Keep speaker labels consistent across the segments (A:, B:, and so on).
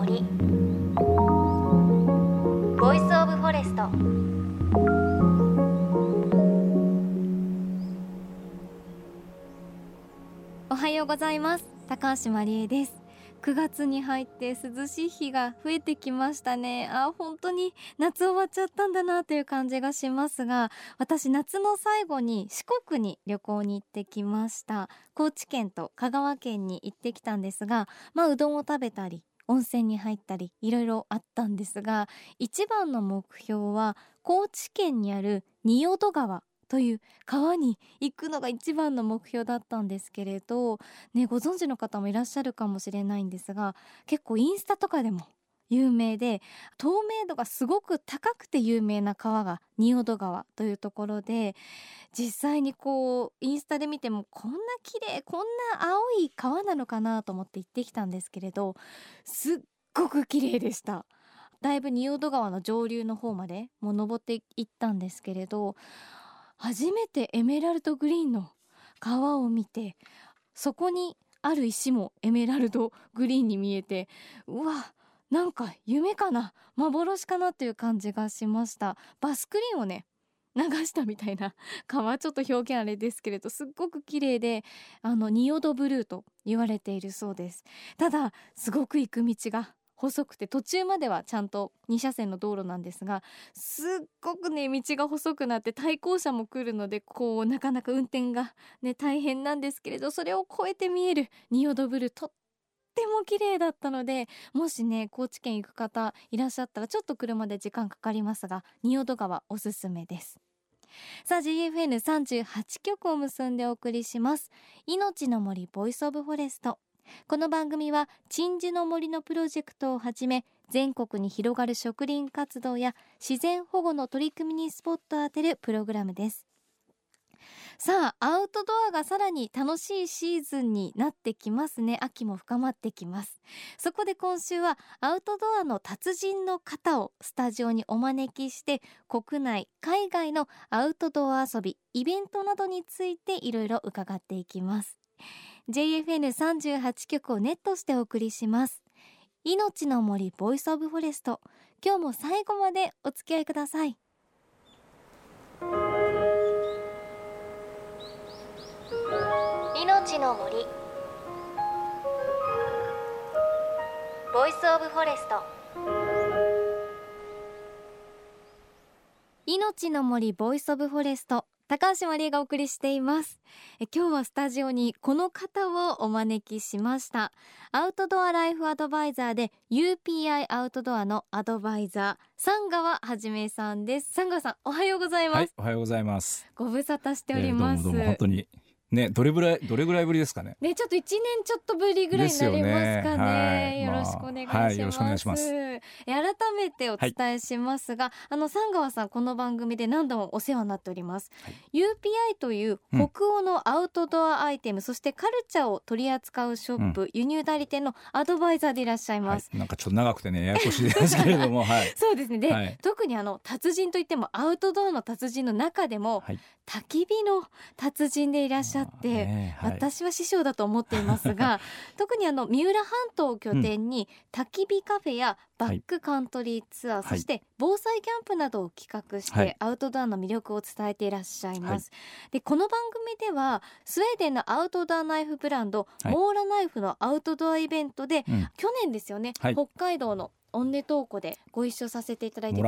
A: 森。 Voice of Forest おはようございます。高橋万里恵です。9月に入って涼しい日が増えてきましたね。あ本当に夏終わっちゃったんだなという感じがしますが私夏の最後に四国に旅行に行ってきました。高知県と香川県に行ってきたんですがまあうどんを食べたり温泉に入ったりいろいろあったんですが一番の目標は高知県にある仁淀川という川に行くのが一番の目標だったんですけれど、ね、ご存知の方もいらっしゃるかもしれないんですが結構インスタとかでも有名で透明度がすごく高くて有名な川が仁淀川というところで実際にこうインスタで見てもこんな綺麗こんな青い川なのかなと思って行ってきたんですけれどすっごく綺麗でした。だいぶ仁淀川の上流の方までもう登っていったんですけれど初めてエメラルドグリーンの川を見てそこにある石もエメラルドグリーンに見えてうわなんか夢かな幻かなという感じがしました。バスクリーンをね流したみたいな川ちょっと表現あれですけれどすっごく綺麗であの仁淀ブルーと言われているそうです。ただすごく行く道が細くて途中まではちゃんと2車線の道路なんですがすっごくね道が細くなって対向車も来るのでこうなかなか運転がね大変なんですけれどそれを越えて見える仁淀ブルーとっても綺麗だったのでもしね高知県行く方いらっしゃったらちょっと車で時間かかりますが仁淀川おすすめです。さあ GFN38 曲を結んでお送りします。命の森 Voice of Forest。この番組は鎮守の森のプロジェクトをはじめ全国に広がる植林活動や自然保護の取り組みにスポットを当てるプログラムです。さあアウトドアがさらに楽しいシーズンになってきますね。秋も深まってきます。そこで今週はアウトドアの達人の方をスタジオにお招きして国内海外のアウトドア遊びイベントなどについていろいろ伺っていきます。JFN38 局をネットしてお送りします。命の森 Voice of Forest。今日も最後までお付き合いください。命の森。Voice of Forest。命の森 Voice of Forest。高橋万里恵がお送りしています。え今日はスタジオにこの方をお招きしました。アウトドアライフアドバイザーで UPI アウトドアのアドバイザー三川はじめさんです。寒川さんおはようございます、はい、
B: おはようございます。
A: ご無沙汰しております、
B: えー、どうもどうも本当にね、どれぐらい、どれぐらいぶりですかね？
A: ね、ちょっと一年ちょっとぶりぐらいになりますかね。ねはい、よろしくお願いします。まあはい、よろしくお願いします。改めてお伝えしますが、はい、あの三川さんこの番組で何度もお世話になっております。UPI という北欧のアウトドアアイテム、うん、そしてカルチャーを取り扱うショップ、うん、輸入代理店のアドバイザーでいらっしゃいます。
B: なんかちょっと長くてね、ややこしいですけれども、はい。
A: そうですね。で、特にあの達人といってもアウトドアの達人の中でも、焚き火の達人でいらっしゃって、ねはい、私は師匠だと思っていますが 特にあの三浦半島を拠点に、焚き火カフェやバックカントリーツアー、はい、そして防災キャンプなどを企画して、アウトドアの魅力を伝えていらっしゃいます。でこの番組ではスウェーデンのアウトドアナイフブランド、モーラナイフのアウトドアイベントで、うん、去年ですよね、北海道のオンネトーコでご一緒させていただいて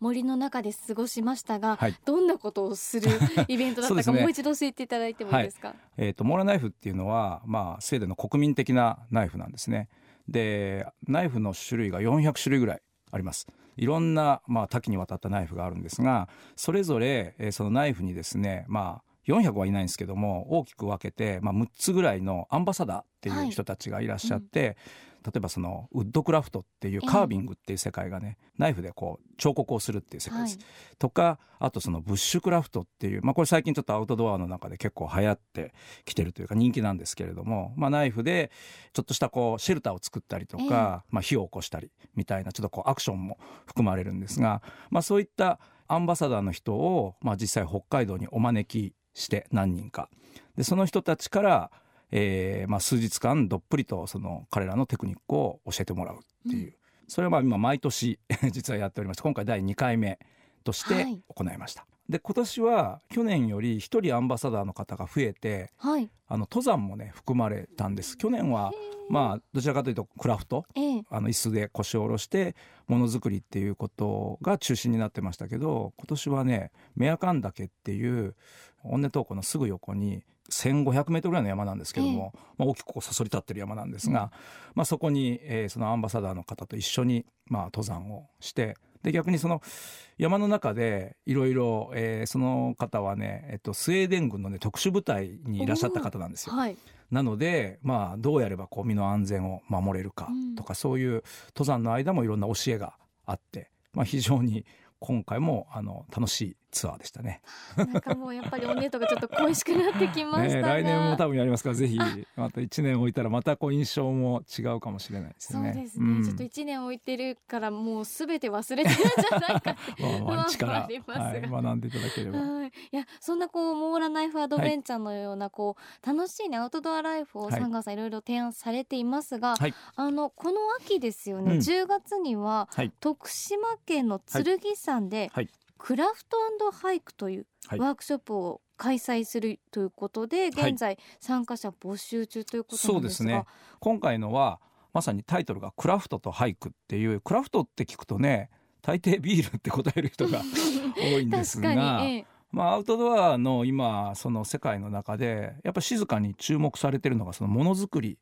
A: 森の中で過ごしましたが、はい、どんなことをするイベントだったか、ね、もう一度教えていただいてもいいですか、はい、
B: えーと、モーラナイフっていうのは、まあ、スウェーデンの国民的なナイフなんですね。でナイフの種類が400種類ぐらいあります。いろんな、まあ、多岐にわたったナイフがあるんですがそれぞれ、えー、そのナイフにですねまあ400はいないんですけども大きく分けて、まあ、6つぐらいのアンバサダーっていう人たちがいらっしゃって、はい。うん例えばそのウッドクラフトっていうカービングっていう世界がね、ナイフでこう彫刻をするっていう世界です。はい、とかあとそのブッシュクラフトっていう、まあ、これ最近ちょっとアウトドアの中で結構流行ってきてるというか人気なんですけれども、まあ、ナイフでちょっとしたこうシェルターを作ったりとか、まあ、火を起こしたりみたいなちょっとこうアクションも含まれるんですが、まあ、そういったアンバサダーの人を、まあ、実際北海道にお招きして何人か。でその人たちからえーまあ、数日間どっぷりとその彼らのテクニックを教えてもらうっていう、それはまあ今毎年 実はやっておりまして今回第2回目として
A: はい。
B: 行いました。で今年は去年より一人アンバサダーの方が増えて
A: はい。
B: あの登山もね含まれたんです。去年はまあどちらかというとクラフト
A: ええ。
B: あの椅子で腰を下ろしてものづくりっていうことが中心になってましたけど今年はねメアカン岳っていう温根東湖のすぐ横に1500メートルぐらいの山なんですけども、まあ、大きくこうそそり立ってる山なんですが、まあ、そこに、えーそのアンバサダーの方と一緒に、まあ、登山をしてで逆にその山の中でいろいろえーその方はね、えっと、スウェーデン軍の、ね、特殊部隊にいらっしゃった方なんですよ。
A: はい
B: なので、まあ、どうやればこう身の安全を守れるかとか、そういう登山の間もいろんな教えがあって、まあ、非常に今回もあの楽しいツアーでしたね。
A: なんかもうやっぱりおねとかちょっと恋しくなってきました
B: 来年も多分やりますからぜひ。また1年置いたらまたこう印象も違うかもしれないですよね。
A: そうですね、
B: ん。
A: ちょっと一年置いてるからもうすべて忘れてるんじゃないか
B: まあまあ一から、
A: ありますが。
B: はい、学んでいただければ。
A: はい、いやそんなこうモーラナイフアドベンチャーのようなこう、楽しいねアウトドアライフを
B: はい。
A: サンガーさんいろいろ提案されていますが、
B: はい。
A: あのこの秋ですよね、
B: うん。
A: 10月には
B: はい。
A: 徳島県の剣山で、
B: はい
A: クラフトハイクという
B: はい。
A: ワークショップを開催するということで、現在参加者募集中ということ
B: そ
A: なですが。
B: うんですね。今回のはまさにタイトルが「クラフトと俳句」っていうクラフトって聞くとね大抵ビールって答える人が 多いんです
A: 確
B: が
A: ええ。
B: まあ、アウトドアの今その世界の中でやっぱ静かに注目されてるのがそのものづくり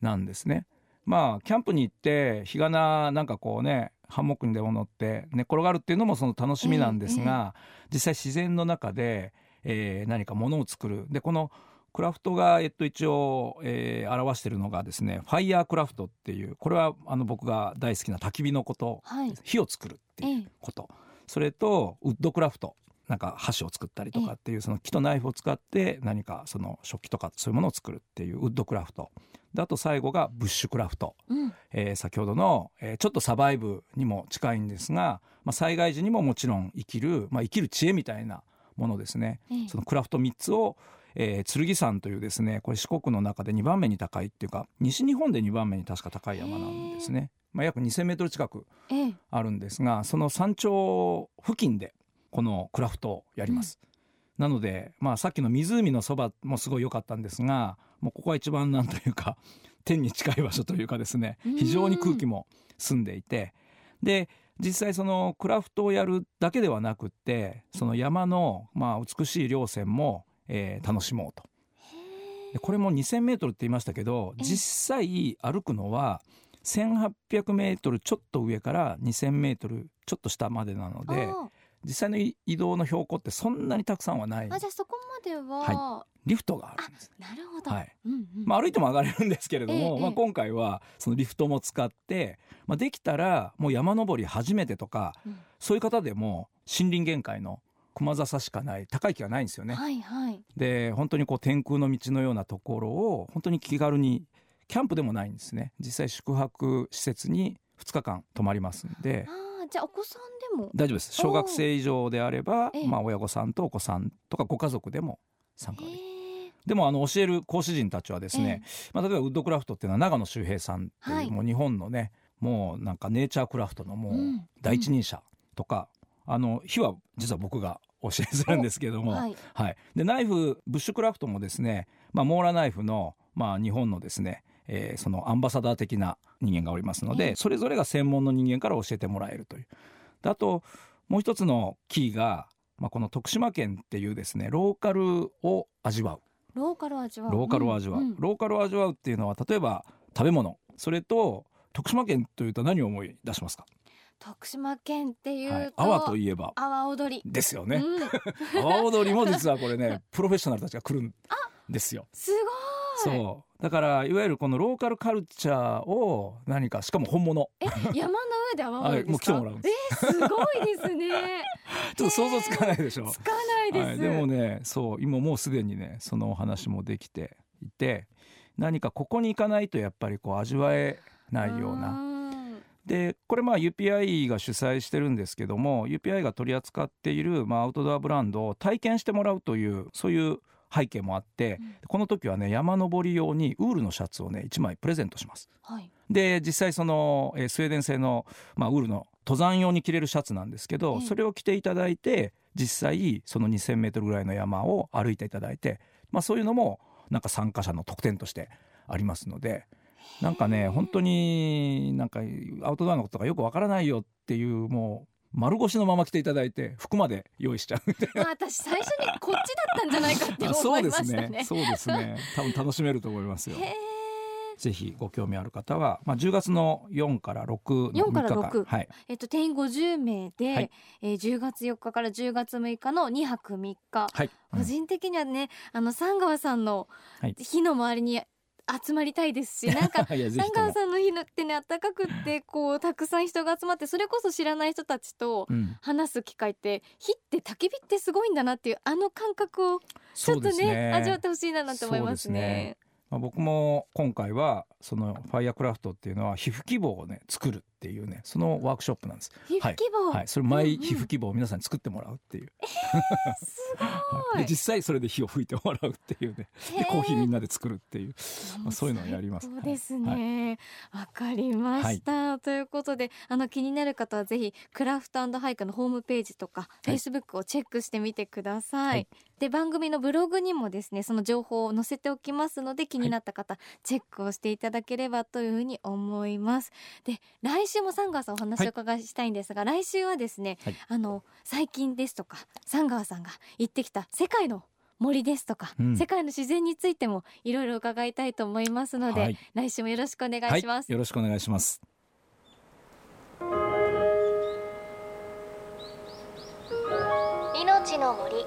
B: なんですね。まあキャンプに行って日がななんかこうねハンモックにでも乗って寝っ転がるっていうのもその楽しみなんですが、実際自然の中で、えー何かものを作る。でこのクラフトが、えっと、一応、えー表しているのがですねファイヤークラフトっていうこれはあの僕が大好きな焚き火のこと
A: はい。
B: 火を作るっていう
A: ええ。
B: ことそれとウッドクラフトなんか箸を作ったりとかっていうその木とナイフを使って何かその食器とかそういうものを作るっていうウッドクラフト。であと最後がブッシュクラフト、
A: うん。
B: えー先ほどの、えーちょっとサバイブにも近いんですが、まあ、災害時にももちろん生きる、まあ、生きる知恵みたいなものですね。
A: ええ。
B: そのクラフト3つを、えー剣山というですねこれ四国の中で2番目に高いっていうか西日本で2番目に確か高い山なんですね。まあ、約2,000メートル近く
A: ええ。
B: あるんですがその山頂付近でこのクラフトをやります。なので、まあ、さっきの湖のそばもすごい良かったんですがもうここは一番なんというか 天に近い場所というかですね
A: うん。
B: 非常に空気も澄んでいてで実際そのクラフトをやるだけではなくってその山のまあ美しい稜線も、えー楽しもうと。でこれも2,000メートルって言いましたけど
A: ええ。
B: 実際歩くのは1,800メートルちょっと上から2,000メートルちょっと下までなので
A: あ
B: 実際の移動の標高ってそんなにたくさんはない。
A: ああじゃあそこまでは、
B: はリフトがあるんです。ね。
A: なるほど、
B: はい。
A: うんうん。
B: まあ、歩いても上がれるんですけれども、
A: ええ
B: まあ、今回はそのリフトも使って、まあ、できたらもう山登り初めてとか
A: うん。
B: そういう方でも森林限界の熊笹しかない高い木がないんですよね。
A: はいはい。
B: で本当にこう天空の道のようなところを本当に気軽にキャンプでもないんですね。実際宿泊施設に2日間泊まりますんで。
A: ああじゃあお子さんでも？
B: 大丈夫です。小学生以上であれば
A: ええ、
B: まあ、親御さんとお子さんとかご家族でも参加できる。でもあの教える講師陣たちはですね、まあ、例えばウッドクラフトっていうのは長野周平さんっていう、
A: はい。
B: もう日本のねもうなんかネイチャークラフトのもう
A: うん。
B: 第一人者とか、あの火は実は僕が教えするんですけども、
A: はい。
B: はい、でナイフブッシュクラフトもですね、まあ、モーラナイフの、まあ、日本のですね、えーそのアンバサダー的な人間がおりますので、
A: ええ
B: それぞれが専門の人間から教えてもらえるという。であともう一つのキーが、まあ、この徳島県っていうですねローカルを味わう。
A: ローカル味わう。
B: ローカルを味わう、
A: んん。
B: ローカルを味わうっていうのは例えば食べ物。それと徳島県というと何を思い出しますか、
A: 徳島県っていうと、
B: はい、阿波といえば。
A: 阿波踊り、
B: ですよね、
A: うん、
B: 阿波踊りも実はこれね プロフェッショナルたちが来るんですよ。
A: すごい。
B: そうだからいわゆるこのローカルカルチャーを何かしかも本物。
A: え山の上で阿波踊りですか、
B: はいもう来てもらうん
A: す。ごいですね。
B: ちょっと想像つかないでしょ。
A: つかないです、
B: はい、でもねそう今もうすでにねそのお話もできていて何かここに行かないとやっぱりこう味わえないような。
A: な
B: でこれまあ UPI が主催してるんですけども UPI が取り扱っているまあアウトドアブランドを体験してもらうというそういう背景もあって、
A: うん。
B: この時はね山登り用にウールのシャツをね1枚プレゼントします。
A: はい。
B: で実際その、えースウェーデン製の、まあ、ウールの登山用に着れるシャツなんですけど、
A: ええ。
B: それを着ていただいて実際その 2,000m ぐらいの山を歩いていただいて、まあ、そういうのもなんか参加者の特典としてありますのでなんかね本当になんかアウトドアのことがよくわからないよっていうもう丸腰のまま着ていただいて服まで用意しちゃうみたいな。
A: まあ私最初にこっちだったんじゃないかって思い
B: あそうで
A: ますしたね。
B: そうですね。多分楽しめると思いますよ。ぜひご興味ある方は、まあ、10月の4から6の
A: 4から
B: 3日間
A: 6
B: はい、
A: えっと定員50名で、
B: はい。
A: えー10月4日から10月6日の2泊3日。
B: はい。
A: 個人的にはね、あの三川さんの
B: はい。
A: 日の周りに集まりたいですし、なんか三川さんの日のってね暖かくってこうたくさん人が集まってそれこそ知らない人たちと
B: うん、
A: 話す機会って火って焚き火ってすごいんだなっていうあの感覚をちょっとね
B: ね。
A: 味わってほしいななんて思いますね。
B: まあ、僕も今回はそのファイアクラフトっていうのは皮膚希望をね作るっていうねそのワークショップなんです。
A: 皮膚希望、
B: はい、それマイ
A: うんうん。
B: 皮膚希望を皆さんに作ってもらうっていう。
A: す
B: はい。で実際それで火を吹いてもらうっていうね。
A: ごい
B: でコーヒーみん
A: な
B: なで作るっていう。まあそういうのをやります。
A: そうですね。わ、かりました、ということで、あの気になる方はぜひクラフトハイクのホームページとか、フェイスブックをチェックしてみてください。
B: はい。
A: で番組のブログにもですね、その情報を載せておきますので、気になった方、チェックをしていただければというふうに思います。で、来週もサンガーさんお話をお伺いしたいんですが、来週はですね、
B: はい。
A: あの最近ですとか、サンガーさんが行ってきた世界の森ですとか、
B: うん。
A: 世界の自然についてもいろいろ伺いたいと思いますので、
B: はい。
A: 来週もよろしくお願いします、
B: はい、よろしくお願いします。
A: 命の森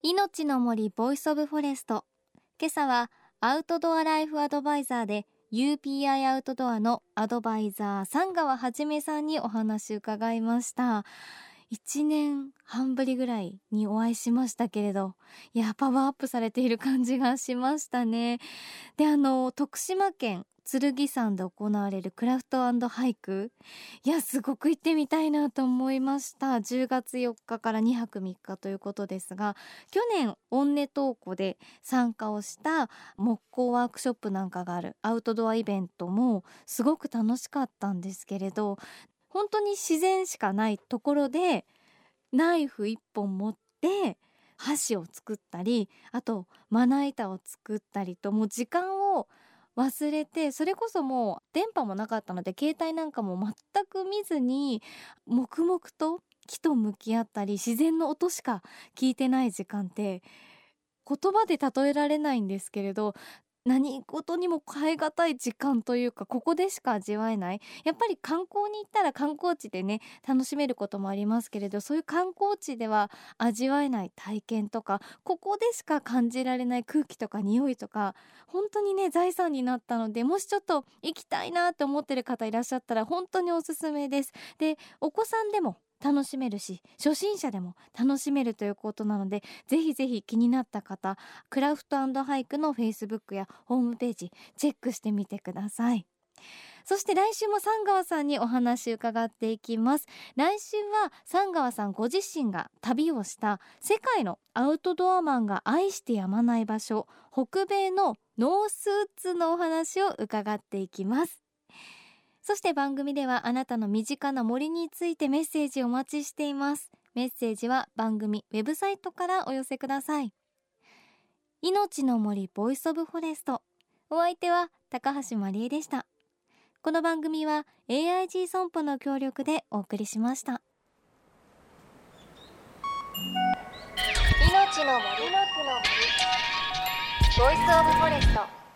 A: 命の森 Voice of Forest 今朝はアウトドアライフアドバイザーで UPI アウトドアのアドバイザー三川はじめさんにお話伺いました。1年半ぶりぐらいにお会いしましたけれどいやパワーアップされている感じがしましたね。であの徳島県剣山で行われるクラフトハイク。いやすごく行ってみたいなと思いました。10月4日から2泊3日ということですが去年オンネトーコで参加をした木工ワークショップなんかがあるアウトドアイベントもすごく楽しかったんですけれど本当に自然しかないところでナイフ一本持って箸を作ったりあとまな板を作ったりともう時間を忘れてそれこそもう電波もなかったので携帯なんかも全く見ずに黙々と木と向き合ったり自然の音しか聞いてない時間って言葉で例えられないんですけれど何事にも変え難い時間というかここでしか味わえない。やっぱり観光に行ったら観光地でね楽しめることもありますけれどそういう観光地では味わえない体験とかここでしか感じられない空気とか匂いとか本当にね財産になったのでもしちょっと行きたいなって思ってる方いらっしゃったら本当におすすめです。でお子さんでも楽しめるし初心者でも楽しめるということなのでぜひぜひ気になった方クラフトハイクのフェイスブックやホームページチェックしてみてください。そして来週も三川さんにお話伺っていきます。来週は三川さんご自身が旅をした世界のアウトドアマンが愛してやまない場所北米のノースウッズのお話を伺っていきます。そして番組ではあなたの身近な森についてメッセージをお待ちしています。メッセージは番組ウェブサイトからお寄せください。命の森 Voice of Forest。お相手は高橋真理恵でした。この番組は AIG 損保の協力でお送りしました。命の森。の森。 Voice of Forest